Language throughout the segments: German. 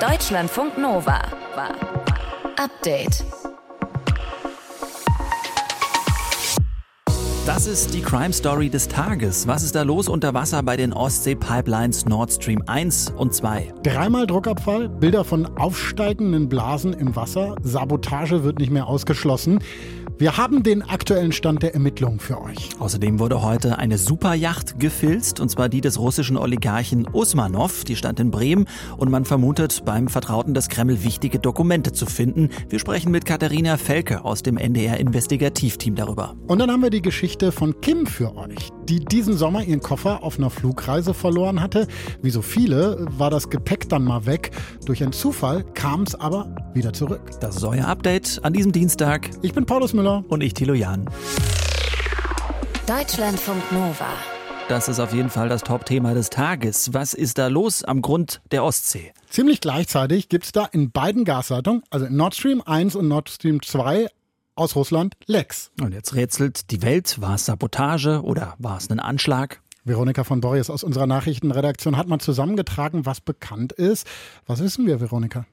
Deutschlandfunk Nova. Update. Das ist die Crime Story des Tages. Was ist da los unter Wasser bei den Ostsee-Pipelines Nord Stream 1 und 2? Dreimal Druckabfall, Bilder von aufsteigenden Blasen im Wasser, Sabotage wird nicht mehr ausgeschlossen. Wir haben den aktuellen Stand der Ermittlungen für euch. Außerdem wurde heute eine Superjacht gefilzt, und zwar die des russischen Oligarchen Usmanov. Die stand in Bremen und man vermutet beim Vertrauten des Kreml wichtige Dokumente zu finden. Wir sprechen mit Katharina Felke aus dem NDR Investigativteam darüber. Und dann haben wir die Geschichte von Kim für euch, die diesen Sommer ihren Koffer auf einer Flugreise verloren hatte. Wie so viele war das Gepäck dann mal weg. Durch einen Zufall kam es aber wieder zurück. Das ist euer Update an diesem Dienstag. Ich bin Paulus Müller. Und ich, Thilo Jan. Deutschlandfunk Nova. Das ist auf jeden Fall das Top-Thema des Tages. Was ist da los am Grund der Ostsee? Ziemlich gleichzeitig gibt es da in beiden Gasleitungen, also in Nord Stream 1 und Nord Stream 2, aus Russland Lecks. Und jetzt rätselt die Welt, war es Sabotage oder war es ein Anschlag? Veronika von Borries aus unserer Nachrichtenredaktion hat mal zusammengetragen, was bekannt ist. Was wissen wir, Veronika?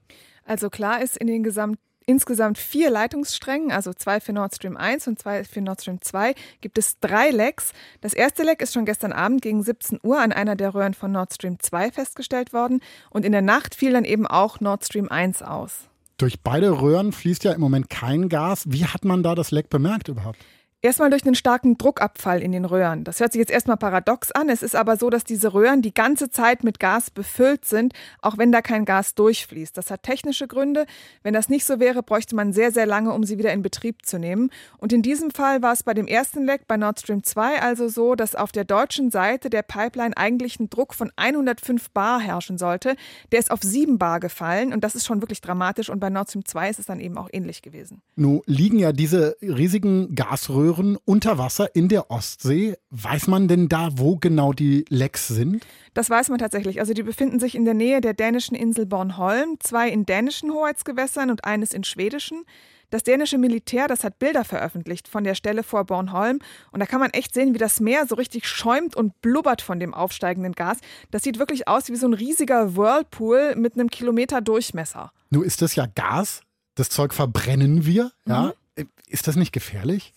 Also klar ist in den gesamten insgesamt vier Leitungssträngen, also zwei für Nord Stream 1 und zwei für Nord Stream 2, gibt es drei Lecks. Das erste Leck ist schon gestern Abend gegen 17 Uhr an einer der Röhren von Nord Stream 2 festgestellt worden und in der Nacht fiel dann eben auch Nord Stream 1 aus. Durch beide Röhren fließt ja im Moment kein Gas. Wie hat man da das Leck bemerkt überhaupt? Erstmal durch einen starken Druckabfall in den Röhren. Das hört sich jetzt erstmal paradox an. Es ist aber so, dass diese Röhren die ganze Zeit mit Gas befüllt sind, auch wenn da kein Gas durchfließt. Das hat technische Gründe. Wenn das nicht so wäre, bräuchte man sehr, sehr lange, um sie wieder in Betrieb zu nehmen. Und in diesem Fall war es bei dem ersten Leck bei Nord Stream 2 also so, dass auf der deutschen Seite der Pipeline eigentlich ein Druck von 105 Bar herrschen sollte. Der ist auf 7 Bar gefallen und das ist schon wirklich dramatisch. Und bei Nord Stream 2 ist es dann eben auch ähnlich gewesen. Nun liegen ja diese riesigen Gasröhren Röhren unter Wasser in der Ostsee. Weiß man denn da, wo genau die Lecks sind? Das weiß man tatsächlich. Also die befinden sich in der Nähe der dänischen Insel Bornholm, zwei in dänischen Hoheitsgewässern und eines in schwedischen. Das dänische Militär, das hat Bilder veröffentlicht von der Stelle vor Bornholm und da kann man echt sehen, wie das Meer so richtig schäumt und blubbert von dem aufsteigenden Gas. Das sieht wirklich aus wie so ein riesiger Whirlpool mit einem Kilometer Durchmesser. Nun ist das ja Gas. Das Zeug verbrennen wir, ja? Mhm. Ist das nicht gefährlich?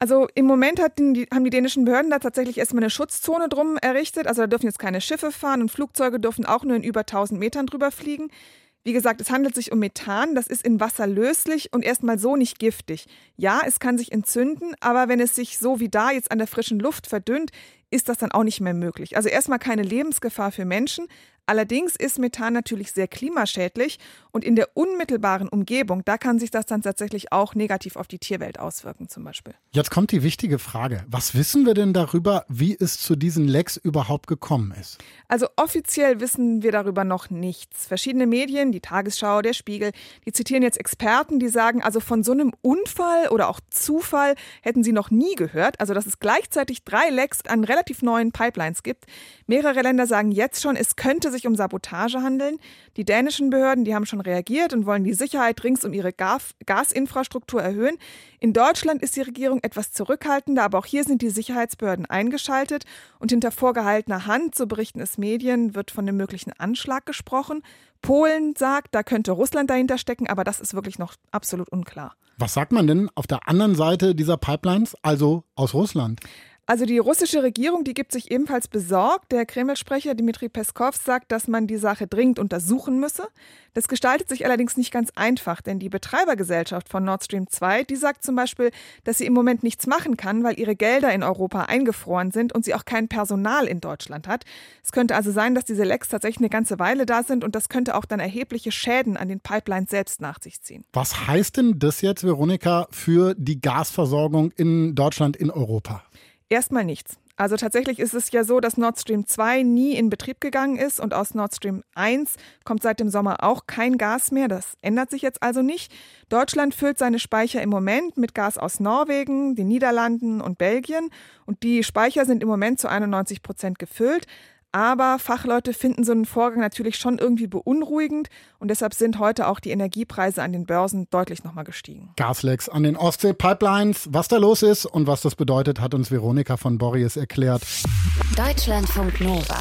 Also im Moment die, haben die dänischen Behörden da tatsächlich erstmal eine Schutzzone drum errichtet. Also da dürfen jetzt keine Schiffe fahren und Flugzeuge dürfen auch nur in über 1000 Metern drüber fliegen. Wie gesagt, es handelt sich um Methan, das ist in Wasser löslich und erstmal so nicht giftig. Ja, es kann sich entzünden, aber wenn es sich so wie da jetzt an der frischen Luft verdünnt, ist das dann auch nicht mehr möglich. Also erstmal keine Lebensgefahr für Menschen, Allerdings ist Methan natürlich sehr klimaschädlich und in der unmittelbaren Umgebung, da kann sich das dann tatsächlich auch negativ auf die Tierwelt auswirken zum Beispiel. Jetzt kommt die wichtige Frage. Was wissen wir denn darüber, wie es zu diesen Lecks überhaupt gekommen ist? Also offiziell wissen wir darüber noch nichts. Verschiedene Medien, die Tagesschau, der Spiegel, die zitieren jetzt Experten, die sagen, also von so einem Unfall oder auch Zufall hätten sie noch nie gehört. Also dass es gleichzeitig drei Lecks an relativ neuen Pipelines gibt. Mehrere Länder sagen jetzt schon, es könnte sich sich um Sabotage handeln. Die dänischen Behörden, die haben schon reagiert und wollen die Sicherheit rings um ihre Gas Gasinfrastruktur erhöhen. In Deutschland ist die Regierung etwas zurückhaltender, aber auch hier sind die Sicherheitsbehörden eingeschaltet und hinter vorgehaltener Hand, so berichten es Medien, wird von einem möglichen Anschlag gesprochen. Polen sagt, da könnte Russland dahinter stecken, aber das ist wirklich noch absolut unklar. Was sagt man denn auf der anderen Seite dieser Pipelines, also aus Russland? Also die russische Regierung, die gibt sich ebenfalls besorgt. Der Kreml-Sprecher Dmitri Peskov sagt, dass man die Sache dringend untersuchen müsse. Das gestaltet sich allerdings nicht ganz einfach, denn die Betreibergesellschaft von Nord Stream 2, die sagt zum Beispiel, dass sie im Moment nichts machen kann, weil ihre Gelder in Europa eingefroren sind und sie auch kein Personal in Deutschland hat. Es könnte also sein, dass diese Lecks tatsächlich eine ganze Weile da sind und das könnte auch dann erhebliche Schäden an den Pipelines selbst nach sich ziehen. Was heißt denn das jetzt, Veronika, für die Gasversorgung in Deutschland, in Europa? Erstmal nichts. Also tatsächlich ist es ja so, dass Nord Stream 2 nie in Betrieb gegangen ist und aus Nord Stream 1 kommt seit dem Sommer auch kein Gas mehr. Das ändert sich jetzt also nicht. Deutschland füllt seine Speicher im Moment mit Gas aus Norwegen, den Niederlanden und Belgien und die Speicher sind im Moment zu 91 Prozent gefüllt. Aber Fachleute finden so einen Vorgang natürlich schon irgendwie beunruhigend und deshalb sind heute auch die Energiepreise an den Börsen deutlich nochmal gestiegen. Gaslecks an den Ostsee-Pipelines. Was da los ist und was das bedeutet, hat uns Veronika von Borries erklärt. Deutschlandfunk Nova.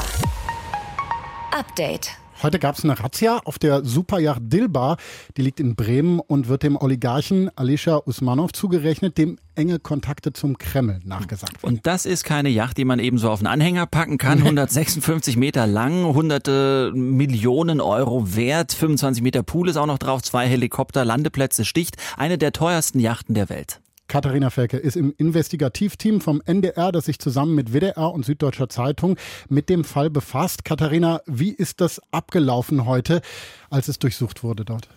Update. Heute gab es eine Razzia auf der Superjacht Dilbar. Die liegt in Bremen und wird dem Oligarchen Alisha Usmanov zugerechnet, dem enge Kontakte zum Kreml nachgesagt wird. Und das ist keine Yacht, die man eben so auf einen Anhänger packen kann. 156 Meter lang, hunderte Millionen Euro wert, 25 Meter Pool ist auch noch drauf, zwei Helikopter, Landeplätze, sticht. Eine der teuersten Yachten der Welt. Katharina Felke ist im Investigativteam vom NDR, das sich zusammen mit WDR und Süddeutscher Zeitung mit dem Fall befasst. Katharina, wie ist das abgelaufen heute, als es durchsucht wurde dort?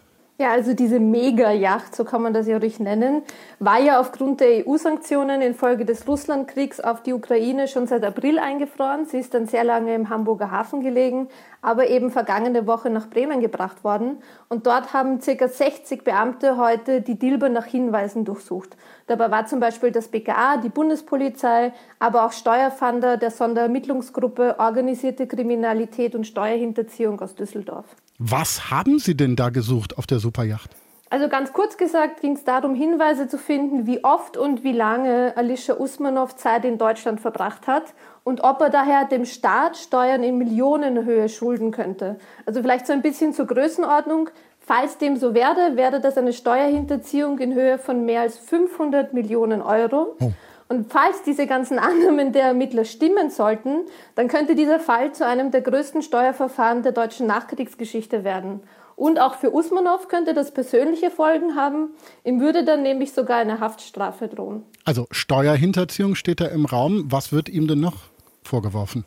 Ja, also diese Mega-Yacht, so kann man das ja ruhig nennen, war ja aufgrund der EU-Sanktionen infolge des Russlandkriegs auf die Ukraine schon seit April eingefroren. Sie ist dann sehr lange im Hamburger Hafen gelegen, aber eben vergangene Woche nach Bremen gebracht worden. Und dort haben ca. 60 Beamte heute die Dilber nach Hinweisen durchsucht. Dabei war zum Beispiel das BKA, die Bundespolizei, aber auch Steuerfahnder der Sonderermittlungsgruppe Organisierte Kriminalität und Steuerhinterziehung aus Düsseldorf. Was haben Sie denn da gesucht auf der Superjacht? Also ganz kurz gesagt ging es darum, Hinweise zu finden, wie oft und wie lange Alicia Usmanov Zeit in Deutschland verbracht hat und ob er daher dem Staat Steuern in Millionenhöhe schulden könnte. Also vielleicht so ein bisschen zur Größenordnung. Falls dem so werde, wäre das eine Steuerhinterziehung in Höhe von mehr als 500 Millionen Euro. Oh. Und falls diese ganzen Annahmen der Ermittler stimmen sollten, dann könnte dieser Fall zu einem der größten Steuerverfahren der deutschen Nachkriegsgeschichte werden. Und auch für Usmanov könnte das persönliche Folgen haben. Ihm würde dann nämlich sogar eine Haftstrafe drohen. Also Steuerhinterziehung steht da im Raum. Was wird ihm denn noch vorgeworfen?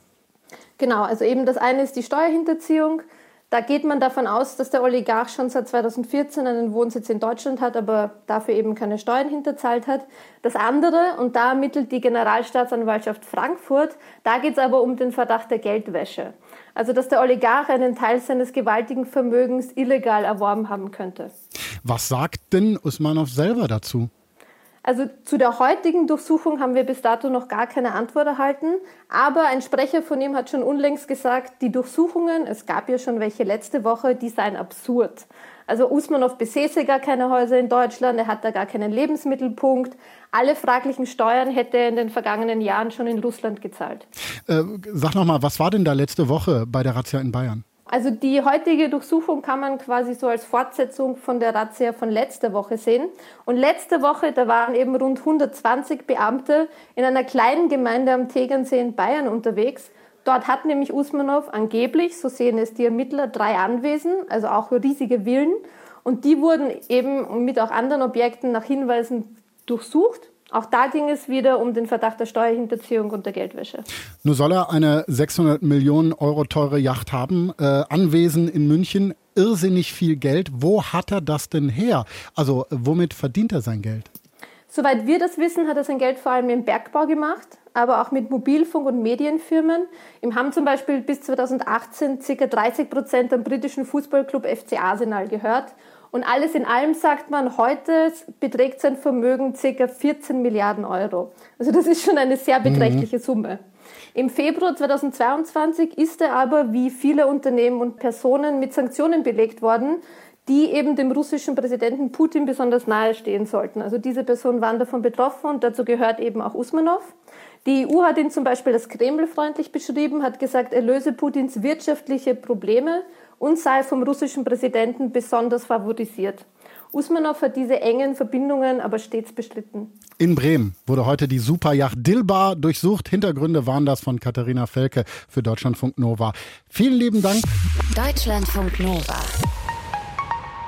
Genau, also eben das eine ist die Steuerhinterziehung. Da geht man davon aus, dass der Oligarch schon seit 2014 einen Wohnsitz in Deutschland hat, aber dafür eben keine Steuern hinterzahlt hat. Das andere, und da ermittelt die Generalstaatsanwaltschaft Frankfurt, da geht es aber um den Verdacht der Geldwäsche. Also dass der Oligarch einen Teil seines gewaltigen Vermögens illegal erworben haben könnte. Was sagt denn Usmanov selber dazu? Also zu der heutigen Durchsuchung haben wir bis dato noch gar keine Antwort erhalten. Aber ein Sprecher von ihm hat schon unlängst gesagt, die Durchsuchungen, es gab ja schon welche letzte Woche, die seien absurd. Also Usmanov besäße gar keine Häuser in Deutschland, er hat da gar keinen Lebensmittelpunkt. Alle fraglichen Steuern hätte er in den vergangenen Jahren schon in Russland gezahlt. Äh, sag nochmal, was war denn da letzte Woche bei der Razzia in Bayern? Also die heutige Durchsuchung kann man quasi so als Fortsetzung von der Razzia von letzter Woche sehen. Und letzte Woche, da waren eben rund 120 Beamte in einer kleinen Gemeinde am Tegernsee in Bayern unterwegs. Dort hat nämlich Usmanov angeblich, so sehen es die Ermittler, drei Anwesen, also auch riesige Villen. Und die wurden eben mit auch anderen Objekten nach Hinweisen durchsucht. Auch da ging es wieder um den Verdacht der Steuerhinterziehung und der Geldwäsche. Nur soll er eine 600 Millionen Euro teure Yacht haben, äh, Anwesen in München, irrsinnig viel Geld. Wo hat er das denn her? Also womit verdient er sein Geld? Soweit wir das wissen, hat er sein Geld vor allem im Bergbau gemacht, aber auch mit Mobilfunk- und Medienfirmen. Ihm haben zum Beispiel bis 2018 ca. 30 Prozent am britischen Fußballclub FC Arsenal gehört und alles in allem sagt man, heute beträgt sein Vermögen ca. 14 Milliarden Euro. Also das ist schon eine sehr beträchtliche mhm. Summe. Im Februar 2022 ist er aber, wie viele Unternehmen und Personen, mit Sanktionen belegt worden, die eben dem russischen Präsidenten Putin besonders nahe stehen sollten. Also diese Personen waren davon betroffen und dazu gehört eben auch Usmanov. Die EU hat ihn zum Beispiel als kremlfreundlich beschrieben, hat gesagt, er löse Putins wirtschaftliche Probleme und sei vom russischen Präsidenten besonders favorisiert. Usmanov hat diese engen Verbindungen aber stets bestritten. In Bremen wurde heute die Superjacht Dilbar durchsucht. Hintergründe waren das von Katharina Felke für Deutschlandfunk Nova. Vielen lieben Dank. Deutschlandfunk Nova.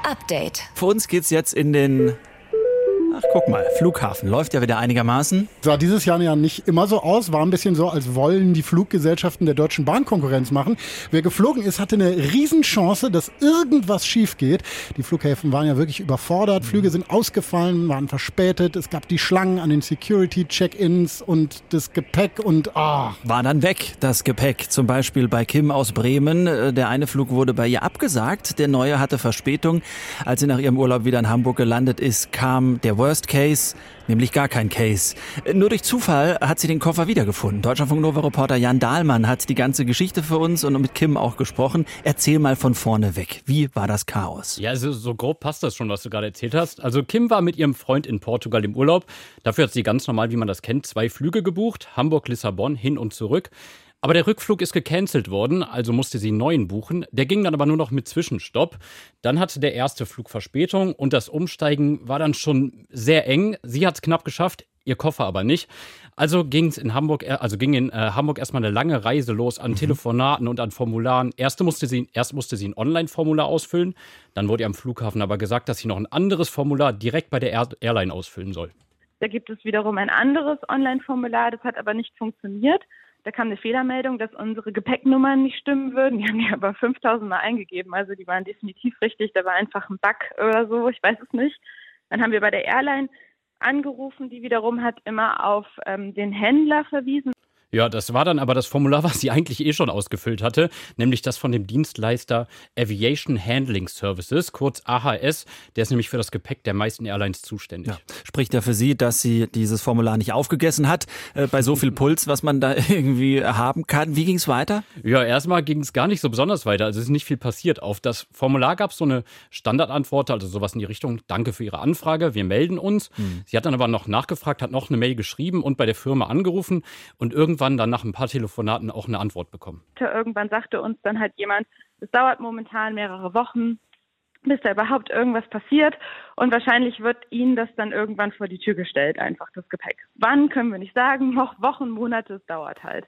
Update. Für uns geht's jetzt in den guck mal, Flughafen läuft ja wieder einigermaßen. Sah dieses Jahr ja nicht immer so aus, war ein bisschen so, als wollen die Fluggesellschaften der Deutschen Bahn Konkurrenz machen. Wer geflogen ist, hatte eine Riesenchance, dass irgendwas schief geht. Die Flughäfen waren ja wirklich überfordert, Flüge sind ausgefallen, waren verspätet, es gab die Schlangen an den Security-Check-Ins und das Gepäck und ah. War dann weg, das Gepäck. Zum Beispiel bei Kim aus Bremen. Der eine Flug wurde bei ihr abgesagt, der neue hatte Verspätung. Als sie nach ihrem Urlaub wieder in Hamburg gelandet ist, kam der Worst Case, nämlich gar kein Case. Nur durch Zufall hat sie den Koffer wiedergefunden. Deutschlandfunk Nova Reporter Jan Dahlmann hat die ganze Geschichte für uns und mit Kim auch gesprochen. Erzähl mal von vorne weg. Wie war das Chaos? Ja, also so grob passt das schon, was du gerade erzählt hast. Also Kim war mit ihrem Freund in Portugal im Urlaub. Dafür hat sie ganz normal, wie man das kennt, zwei Flüge gebucht. Hamburg, Lissabon, hin und zurück. Aber der Rückflug ist gecancelt worden, also musste sie einen neuen buchen. Der ging dann aber nur noch mit Zwischenstopp. Dann hatte der erste Flug Verspätung und das Umsteigen war dann schon sehr eng. Sie hat es knapp geschafft, ihr Koffer aber nicht. Also ging es in Hamburg, also ging in äh, Hamburg erstmal eine lange Reise los an mhm. Telefonaten und an Formularen. Erst musste sie, erst musste sie ein Online-Formular ausfüllen, dann wurde ihr am Flughafen aber gesagt, dass sie noch ein anderes Formular direkt bei der Air Airline ausfüllen soll. Da gibt es wiederum ein anderes Online-Formular, das hat aber nicht funktioniert. Da kam eine Fehlermeldung, dass unsere Gepäcknummern nicht stimmen würden. Die haben die aber 5000 Mal eingegeben. Also die waren definitiv richtig. Da war einfach ein Bug oder so. Ich weiß es nicht. Dann haben wir bei der Airline angerufen, die wiederum hat immer auf ähm, den Händler verwiesen. Ja, das war dann aber das Formular, was sie eigentlich eh schon ausgefüllt hatte, nämlich das von dem Dienstleister Aviation Handling Services, kurz AHS. Der ist nämlich für das Gepäck der meisten Airlines zuständig. Ja, spricht ja für sie, dass sie dieses Formular nicht aufgegessen hat, äh, bei so viel Puls, was man da irgendwie haben kann. Wie ging es weiter? Ja, erstmal ging es gar nicht so besonders weiter. Also es ist nicht viel passiert. Auf das Formular gab es so eine Standardantwort, also sowas in die Richtung, danke für Ihre Anfrage, wir melden uns. Hm. Sie hat dann aber noch nachgefragt, hat noch eine Mail geschrieben und bei der Firma angerufen und irgendwann irgendwann dann nach ein paar Telefonaten auch eine Antwort bekommen. Irgendwann sagte uns dann halt jemand, es dauert momentan mehrere Wochen, bis da überhaupt irgendwas passiert. Und wahrscheinlich wird Ihnen das dann irgendwann vor die Tür gestellt, einfach das Gepäck. Wann können wir nicht sagen, noch Wochen, Monate, es dauert halt.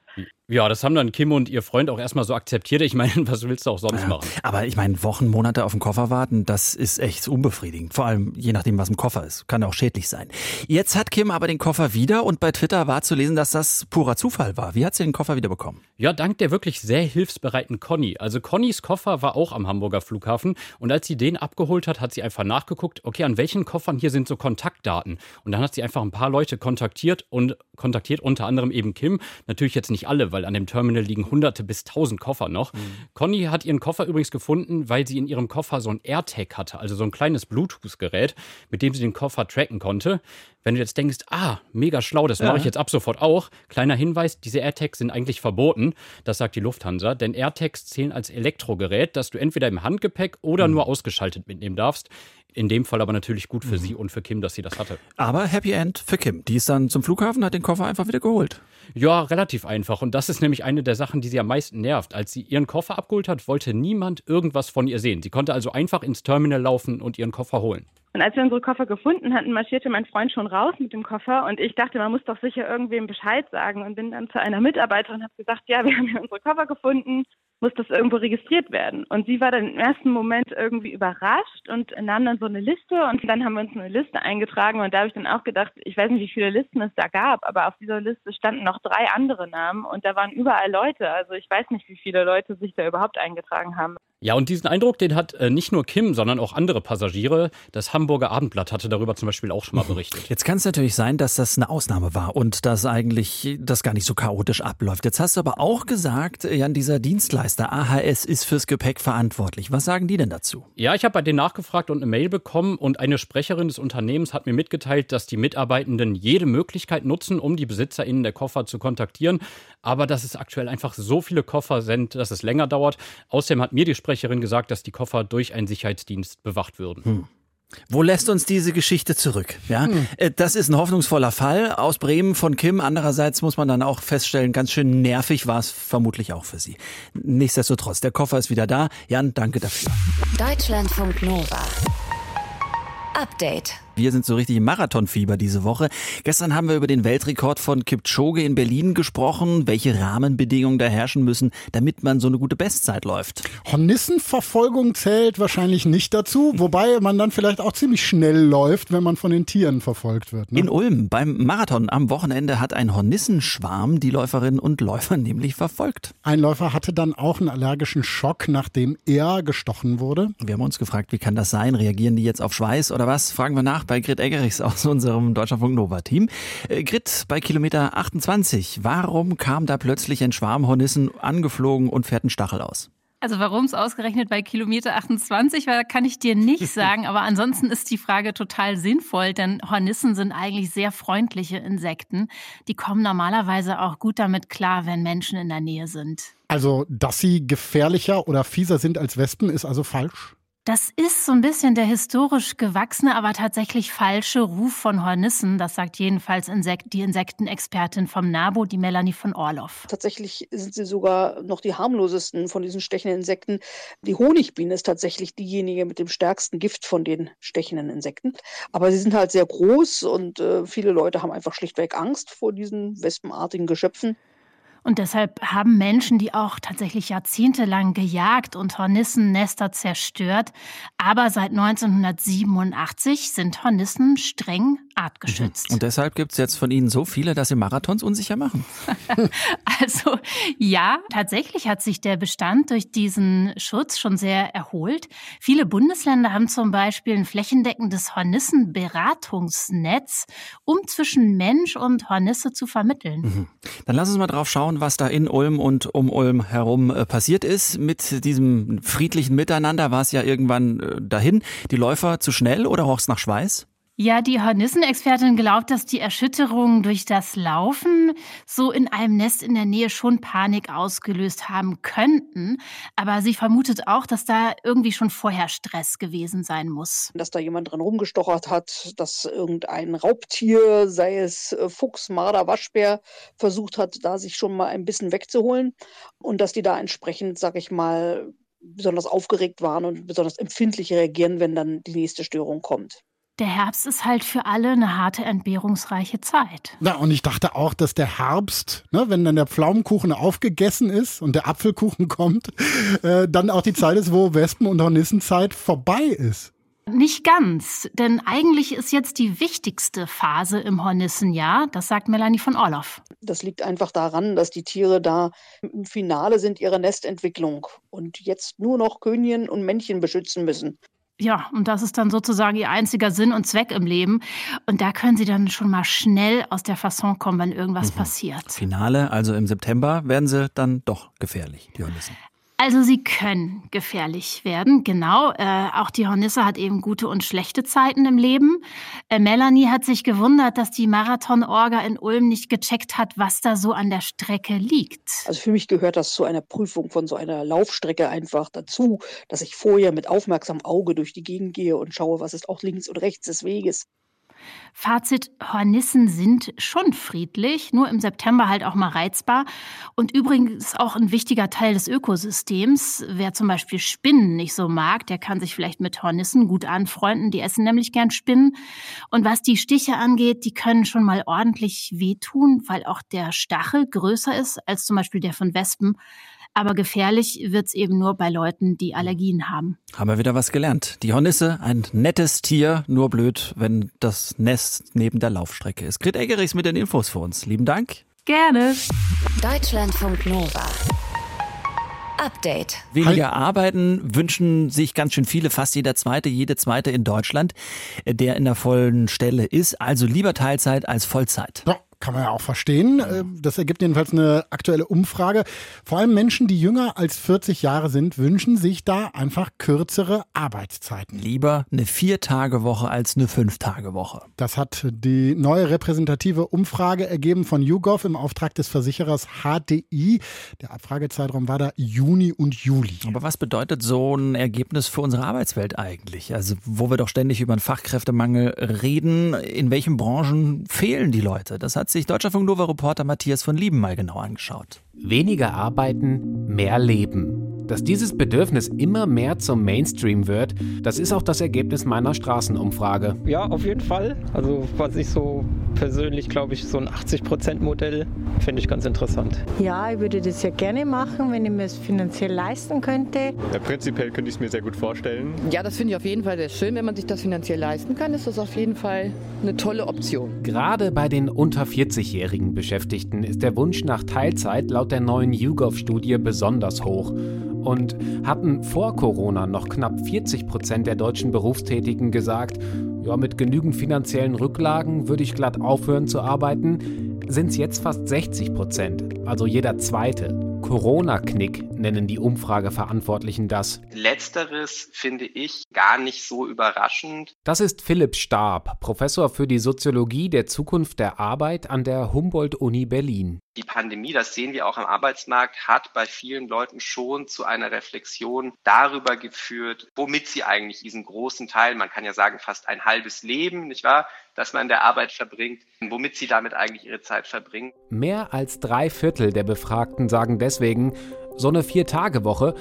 Ja, das haben dann Kim und ihr Freund auch erstmal so akzeptiert. Ich meine, was willst du auch sonst ja, machen? Aber ich meine, Wochen, Monate auf den Koffer warten, das ist echt unbefriedigend. Vor allem je nachdem, was im Koffer ist. Kann auch schädlich sein. Jetzt hat Kim aber den Koffer wieder und bei Twitter war zu lesen, dass das purer Zufall war. Wie hat sie den Koffer wieder bekommen? Ja, dank der wirklich sehr hilfsbereiten Conny. Also Connys Koffer war auch am Hamburger Flughafen und als sie den abgeholt hat, hat sie einfach nachgeguckt, okay, an welchen Koffern hier sind so Kontaktdaten. Und dann hat sie einfach ein paar Leute kontaktiert und kontaktiert, unter anderem eben Kim. Natürlich jetzt nicht alle, weil an dem Terminal liegen hunderte bis tausend Koffer noch. Mhm. Conny hat ihren Koffer übrigens gefunden, weil sie in ihrem Koffer so ein AirTag hatte, also so ein kleines Bluetooth-Gerät, mit dem sie den Koffer tracken konnte. Wenn du jetzt denkst, ah, mega schlau, das ja. mache ich jetzt ab sofort auch. Kleiner Hinweis, diese AirTags sind eigentlich verboten. Das sagt die Lufthansa, denn AirTags zählen als Elektrogerät, das du entweder im Handgepäck oder mhm. nur ausgeschaltet mitnehmen darfst. In dem Fall aber natürlich gut für mhm. sie und für Kim, dass sie das hatte. Aber Happy End für Kim. Die ist dann zum Flughafen, hat den Koffer einfach wieder geholt. Ja, relativ einfach. Und das ist nämlich eine der Sachen, die sie am meisten nervt. Als sie ihren Koffer abgeholt hat, wollte niemand irgendwas von ihr sehen. Sie konnte also einfach ins Terminal laufen und ihren Koffer holen. Und als wir unsere Koffer gefunden hatten, marschierte mein Freund schon raus mit dem Koffer und ich dachte, man muss doch sicher irgendwem Bescheid sagen und bin dann zu einer Mitarbeiterin und habe gesagt, ja, wir haben hier unsere Koffer gefunden, muss das irgendwo registriert werden. Und sie war dann im ersten Moment irgendwie überrascht und nahm dann so eine Liste und dann haben wir uns eine Liste eingetragen und da habe ich dann auch gedacht, ich weiß nicht, wie viele Listen es da gab, aber auf dieser Liste standen noch drei andere Namen und da waren überall Leute. Also ich weiß nicht, wie viele Leute sich da überhaupt eingetragen haben. Ja, und diesen Eindruck, den hat äh, nicht nur Kim, sondern auch andere Passagiere. Das Hamburger Abendblatt hatte darüber zum Beispiel auch schon mal berichtet. Jetzt kann es natürlich sein, dass das eine Ausnahme war und dass eigentlich das gar nicht so chaotisch abläuft. Jetzt hast du aber auch gesagt, Jan, dieser Dienstleister AHS ist fürs Gepäck verantwortlich. Was sagen die denn dazu? Ja, ich habe bei denen nachgefragt und eine Mail bekommen und eine Sprecherin des Unternehmens hat mir mitgeteilt, dass die Mitarbeitenden jede Möglichkeit nutzen, um die BesitzerInnen der Koffer zu kontaktieren. Aber dass es aktuell einfach so viele Koffer sind, dass es länger dauert. Außerdem hat mir die Sprecherin gesagt, dass die Koffer durch einen Sicherheitsdienst bewacht würden. Hm. Wo lässt uns diese Geschichte zurück? Ja, hm. Äh, das ist ein hoffnungsvoller Fall aus Bremen von Kim. Andererseits muss man dann auch feststellen, ganz schön nervig war es vermutlich auch für sie. Nichtsdestotrotz, der Koffer ist wieder da. Jan, danke dafür. Deutschlandfunk Nova. Update. Wir sind so richtig im Marathonfieber diese Woche. Gestern haben wir über den Weltrekord von Kipchoge in Berlin gesprochen, welche Rahmenbedingungen da herrschen müssen, damit man so eine gute Bestzeit läuft. Hornissenverfolgung zählt wahrscheinlich nicht dazu, wobei man dann vielleicht auch ziemlich schnell läuft, wenn man von den Tieren verfolgt wird. Ne? In Ulm beim Marathon am Wochenende hat ein Hornissenschwarm die Läuferinnen und Läufer nämlich verfolgt. Ein Läufer hatte dann auch einen allergischen Schock, nachdem er gestochen wurde. Wir haben uns gefragt, wie kann das sein? Reagieren die jetzt auf Schweiß oder was? Fragen wir nach bei Grit Eggerichs aus unserem Deutschlandfunk Nova Team. Äh, Grit, bei Kilometer 28, warum kam da plötzlich ein Schwarm Hornissen angeflogen und fährt einen Stachel aus? Also warum es ausgerechnet bei Kilometer 28 war, kann ich dir nicht sagen. Aber ansonsten ist die Frage total sinnvoll, denn Hornissen sind eigentlich sehr freundliche Insekten. Die kommen normalerweise auch gut damit klar, wenn Menschen in der Nähe sind. Also, dass sie gefährlicher oder fieser sind als Wespen, ist also falsch? Das ist so ein bisschen der historisch gewachsene, aber tatsächlich falsche Ruf von Hornissen. Das sagt jedenfalls die Insektenexpertin vom NABO, die Melanie von Orloff. Tatsächlich sind sie sogar noch die harmlosesten von diesen stechenden Insekten. Die Honigbiene ist tatsächlich diejenige mit dem stärksten Gift von den stechenden Insekten. Aber sie sind halt sehr groß und äh, viele Leute haben einfach schlichtweg Angst vor diesen wespenartigen Geschöpfen. Und deshalb haben Menschen, die auch tatsächlich jahrzehntelang gejagt und Hornissennester zerstört. Aber seit 1987 sind Hornissen streng artgeschützt. Mhm. Und deshalb gibt es jetzt von Ihnen so viele, dass Sie Marathons unsicher machen. also ja, tatsächlich hat sich der Bestand durch diesen Schutz schon sehr erholt. Viele Bundesländer haben zum Beispiel ein flächendeckendes Hornissenberatungsnetz, um zwischen Mensch und Hornisse zu vermitteln. Mhm. Dann lass uns mal drauf schauen, was da in Ulm und um Ulm herum äh, passiert ist. Mit diesem friedlichen Miteinander war es ja irgendwann äh, dahin. Die Läufer zu schnell oder roch nach Schweiß? Ja, die Hornissenexpertin glaubt, dass die Erschütterungen durch das Laufen so in einem Nest in der Nähe schon Panik ausgelöst haben könnten. Aber sie vermutet auch, dass da irgendwie schon vorher Stress gewesen sein muss. Dass da jemand drin rumgestochert hat, dass irgendein Raubtier, sei es äh, Fuchs, Marder, Waschbär, versucht hat, da sich schon mal ein bisschen wegzuholen. Und dass die da entsprechend, sag ich mal, besonders aufgeregt waren und besonders empfindlich reagieren, wenn dann die nächste Störung kommt der Herbst ist halt für alle eine harte, entbehrungsreiche Zeit. Ja, und ich dachte auch, dass der Herbst, ne, wenn dann der Pflaumenkuchen aufgegessen ist und der Apfelkuchen kommt, äh, dann auch die Zeit ist, wo Wespen- und Hornissenzeit vorbei ist. Nicht ganz, denn eigentlich ist jetzt die wichtigste Phase im Hornissenjahr, das sagt Melanie von Orloff. Das liegt einfach daran, dass die Tiere da im Finale sind ihrer Nestentwicklung und jetzt nur noch Königin und Männchen beschützen müssen. Ja, und das ist dann sozusagen ihr einziger Sinn und Zweck im Leben. Und da können sie dann schon mal schnell aus der Fasson kommen, wenn irgendwas mhm. passiert. Finale, also im September, werden sie dann doch gefährlich, die Hornissen. Also sie können gefährlich werden, genau. Äh, auch die Hornisse hat eben gute und schlechte Zeiten im Leben. Äh, Melanie hat sich gewundert, dass die Marathon-Orga in Ulm nicht gecheckt hat, was da so an der Strecke liegt. Also für mich gehört das zu einer Prüfung von so einer Laufstrecke einfach dazu, dass ich vorher mit aufmerksamem Auge durch die Gegend gehe und schaue, was ist auch links und rechts des Weges. Fazit, Hornissen sind schon friedlich, nur im September halt auch mal reizbar. Und übrigens auch ein wichtiger Teil des Ökosystems. Wer zum Beispiel Spinnen nicht so mag, der kann sich vielleicht mit Hornissen gut anfreunden. Die essen nämlich gern Spinnen. Und was die Stiche angeht, die können schon mal ordentlich wehtun, weil auch der Stachel größer ist als zum Beispiel der von Wespen. Aber gefährlich wird es eben nur bei Leuten, die Allergien haben. Haben wir wieder was gelernt. Die Hornisse, ein nettes Tier, nur blöd, wenn das Nest neben der Laufstrecke ist. Grit Eggerichs mit den Infos für uns. Lieben Dank. Gerne. Deutschlandfunk Nova. Update. Weniger arbeiten wünschen sich ganz schön viele, fast jeder zweite, jede zweite in Deutschland, der in der vollen Stelle ist. Also lieber Teilzeit als Vollzeit. Ja. Kann man ja auch verstehen. Äh, das ergibt jedenfalls eine aktuelle Umfrage. Vor allem Menschen, die jünger als 40 Jahre sind, wünschen sich da einfach kürzere Arbeitszeiten. Lieber eine Vier-Tage-Woche als eine Fünf-Tage-Woche. Das hat die neue repräsentative Umfrage ergeben von YouGov im Auftrag des Versicherers HDI. Der Abfragezeitraum war da Juni und Juli. Aber was bedeutet so ein Ergebnis für unsere Arbeitswelt eigentlich? Also, wo wir doch ständig über einen Fachkräftemangel reden, in welchen Branchen fehlen die Leute? Das hat hat sich Deutscher Nova Reporter Matthias von Lieben mal genau angeschaut. Weniger arbeiten, mehr leben. Dass dieses Bedürfnis immer mehr zum Mainstream wird, das ist auch das Ergebnis meiner Straßenumfrage. Ja, auf jeden Fall. Also was ich so persönlich, glaube ich, so ein 80%-Modell finde ich ganz interessant. Ja, ich würde das ja gerne machen, wenn ich mir es finanziell leisten könnte. Ja, prinzipiell könnte ich es mir sehr gut vorstellen. Ja, das finde ich auf jeden Fall sehr schön. Wenn man sich das finanziell leisten kann, ist das auf jeden Fall eine tolle Option. Gerade bei den unter 40-jährigen Beschäftigten ist der Wunsch nach Teilzeit laut der neuen YouGov-Studie besonders hoch und hatten vor Corona noch knapp 40 Prozent der deutschen Berufstätigen gesagt, ja, mit genügend finanziellen Rücklagen würde ich glatt aufhören zu arbeiten, sind es jetzt fast 60 Prozent, also jeder zweite. Corona-Knick nennen die Umfrageverantwortlichen das. Letzteres finde ich gar nicht so überraschend. Das ist Philipp Stab, Professor für die Soziologie der Zukunft der Arbeit an der Humboldt-Uni Berlin. Die Pandemie, das sehen wir auch am Arbeitsmarkt, hat bei vielen Leuten schon zu einer Reflexion darüber geführt, womit sie eigentlich diesen großen Teil, man kann ja sagen fast ein halbes Leben, nicht wahr, das man in der Arbeit verbringt, womit sie damit eigentlich ihre Zeit verbringen. Mehr als drei Viertel der Befragten sagen deswegen, so eine Vier-Tage-Woche,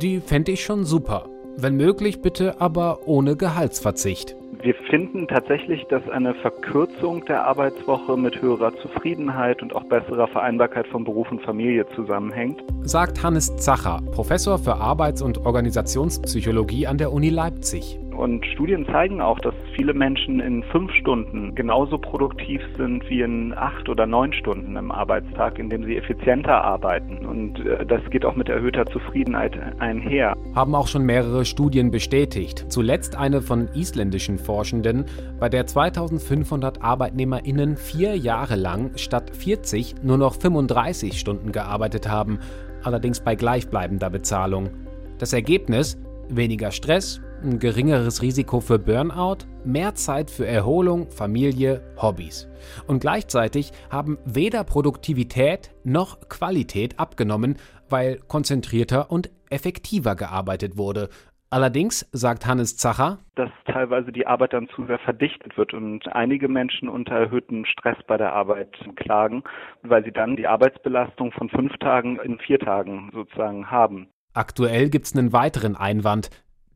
die fände ich schon super. Wenn möglich, bitte aber ohne Gehaltsverzicht. Wir finden tatsächlich, dass eine Verkürzung der Arbeitswoche mit höherer Zufriedenheit und auch besserer Vereinbarkeit von Beruf und Familie zusammenhängt. Sagt Hannes Zacher, Professor für Arbeits- und Organisationspsychologie an der Uni Leipzig. Und Studien zeigen auch, dass viele Menschen in fünf Stunden genauso produktiv sind wie in acht oder neun Stunden im Arbeitstag, indem sie effizienter arbeiten. Und äh, das geht auch mit erhöhter Zufriedenheit einher. Haben auch schon mehrere Studien bestätigt. Zuletzt eine von isländischen Forschenden, bei der 2500 ArbeitnehmerInnen vier Jahre lang statt 40 nur noch 35 Stunden gearbeitet haben, allerdings bei gleichbleibender Bezahlung. Das Ergebnis? Weniger Stress, ein geringeres Risiko für Burnout, mehr Zeit für Erholung, Familie, Hobbys. Und gleichzeitig haben weder Produktivität noch Qualität abgenommen, weil konzentrierter und effektiver gearbeitet wurde. Allerdings, sagt Hannes Zacher, dass teilweise die Arbeit dann zu sehr verdichtet wird und einige Menschen unter erhöhtem Stress bei der Arbeit klagen, weil sie dann die Arbeitsbelastung von fünf Tagen in vier Tagen sozusagen haben. Aktuell gibt es einen weiteren Einwand,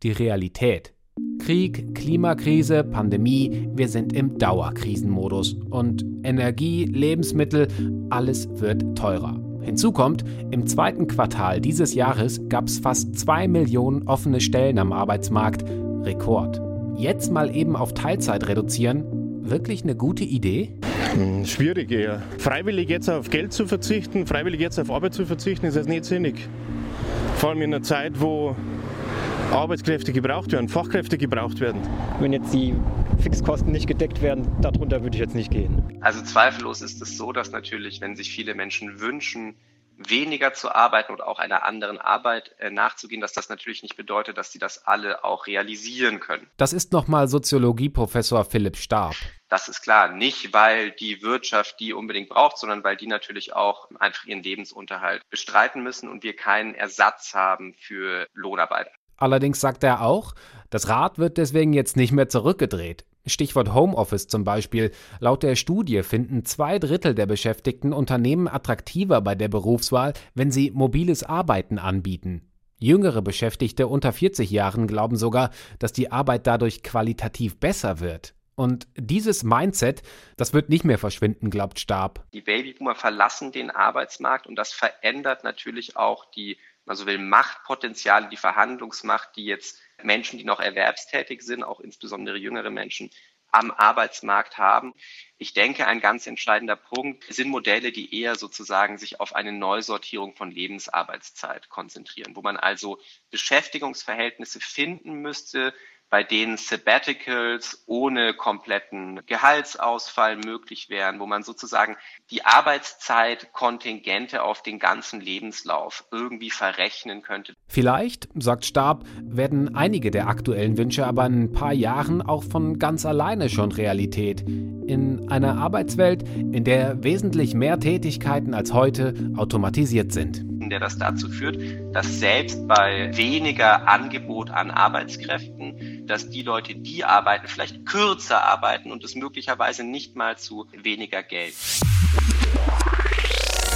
die Realität. Krieg, Klimakrise, Pandemie, wir sind im Dauerkrisenmodus. Und Energie, Lebensmittel, alles wird teurer. Hinzu kommt, im zweiten Quartal dieses Jahres gab es fast zwei Millionen offene Stellen am Arbeitsmarkt. Rekord. Jetzt mal eben auf Teilzeit reduzieren, wirklich eine gute Idee? Hm, schwierig eher. Freiwillig jetzt auf Geld zu verzichten, freiwillig jetzt auf Arbeit zu verzichten, ist das nicht sinnig. Vor allem in einer Zeit, wo Arbeitskräfte gebraucht werden, Fachkräfte gebraucht werden. Wenn jetzt die Fixkosten nicht gedeckt werden, darunter würde ich jetzt nicht gehen. Also zweifellos ist es so, dass natürlich, wenn sich viele Menschen wünschen, weniger zu arbeiten oder auch einer anderen Arbeit äh, nachzugehen, dass das natürlich nicht bedeutet, dass sie das alle auch realisieren können. Das ist nochmal Soziologieprofessor Philipp Starb. Das ist klar, nicht weil die Wirtschaft die unbedingt braucht, sondern weil die natürlich auch einfach ihren Lebensunterhalt bestreiten müssen und wir keinen Ersatz haben für Lohnarbeit. Allerdings sagt er auch, das Rad wird deswegen jetzt nicht mehr zurückgedreht. Stichwort Homeoffice zum Beispiel. Laut der Studie finden zwei Drittel der Beschäftigten Unternehmen attraktiver bei der Berufswahl, wenn sie mobiles Arbeiten anbieten. Jüngere Beschäftigte unter 40 Jahren glauben sogar, dass die Arbeit dadurch qualitativ besser wird. Und dieses Mindset, das wird nicht mehr verschwinden, glaubt Stab. Die Babyboomer verlassen den Arbeitsmarkt und das verändert natürlich auch die man so will, Machtpotenziale, die Verhandlungsmacht, die jetzt Menschen, die noch erwerbstätig sind, auch insbesondere jüngere Menschen, am Arbeitsmarkt haben. Ich denke, ein ganz entscheidender Punkt sind Modelle, die eher sozusagen sich auf eine Neusortierung von Lebensarbeitszeit konzentrieren, wo man also Beschäftigungsverhältnisse finden müsste, bei denen Sabbaticals ohne kompletten Gehaltsausfall möglich wären, wo man sozusagen die Arbeitszeitkontingente auf den ganzen Lebenslauf irgendwie verrechnen könnte. Vielleicht, sagt Stab, werden einige der aktuellen Wünsche aber in ein paar Jahren auch von ganz alleine schon Realität. In einer Arbeitswelt, in der wesentlich mehr Tätigkeiten als heute automatisiert sind der das dazu führt, dass selbst bei weniger Angebot an Arbeitskräften, dass die Leute, die arbeiten, vielleicht kürzer arbeiten und es möglicherweise nicht mal zu weniger Geld.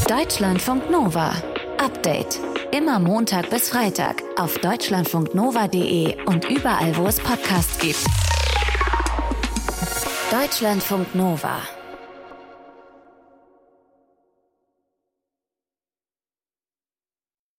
Deutschlandfunk Nova. Update. Immer Montag bis Freitag auf deutschlandfunknova.de und überall, wo es Podcasts gibt. Deutschlandfunk Nova.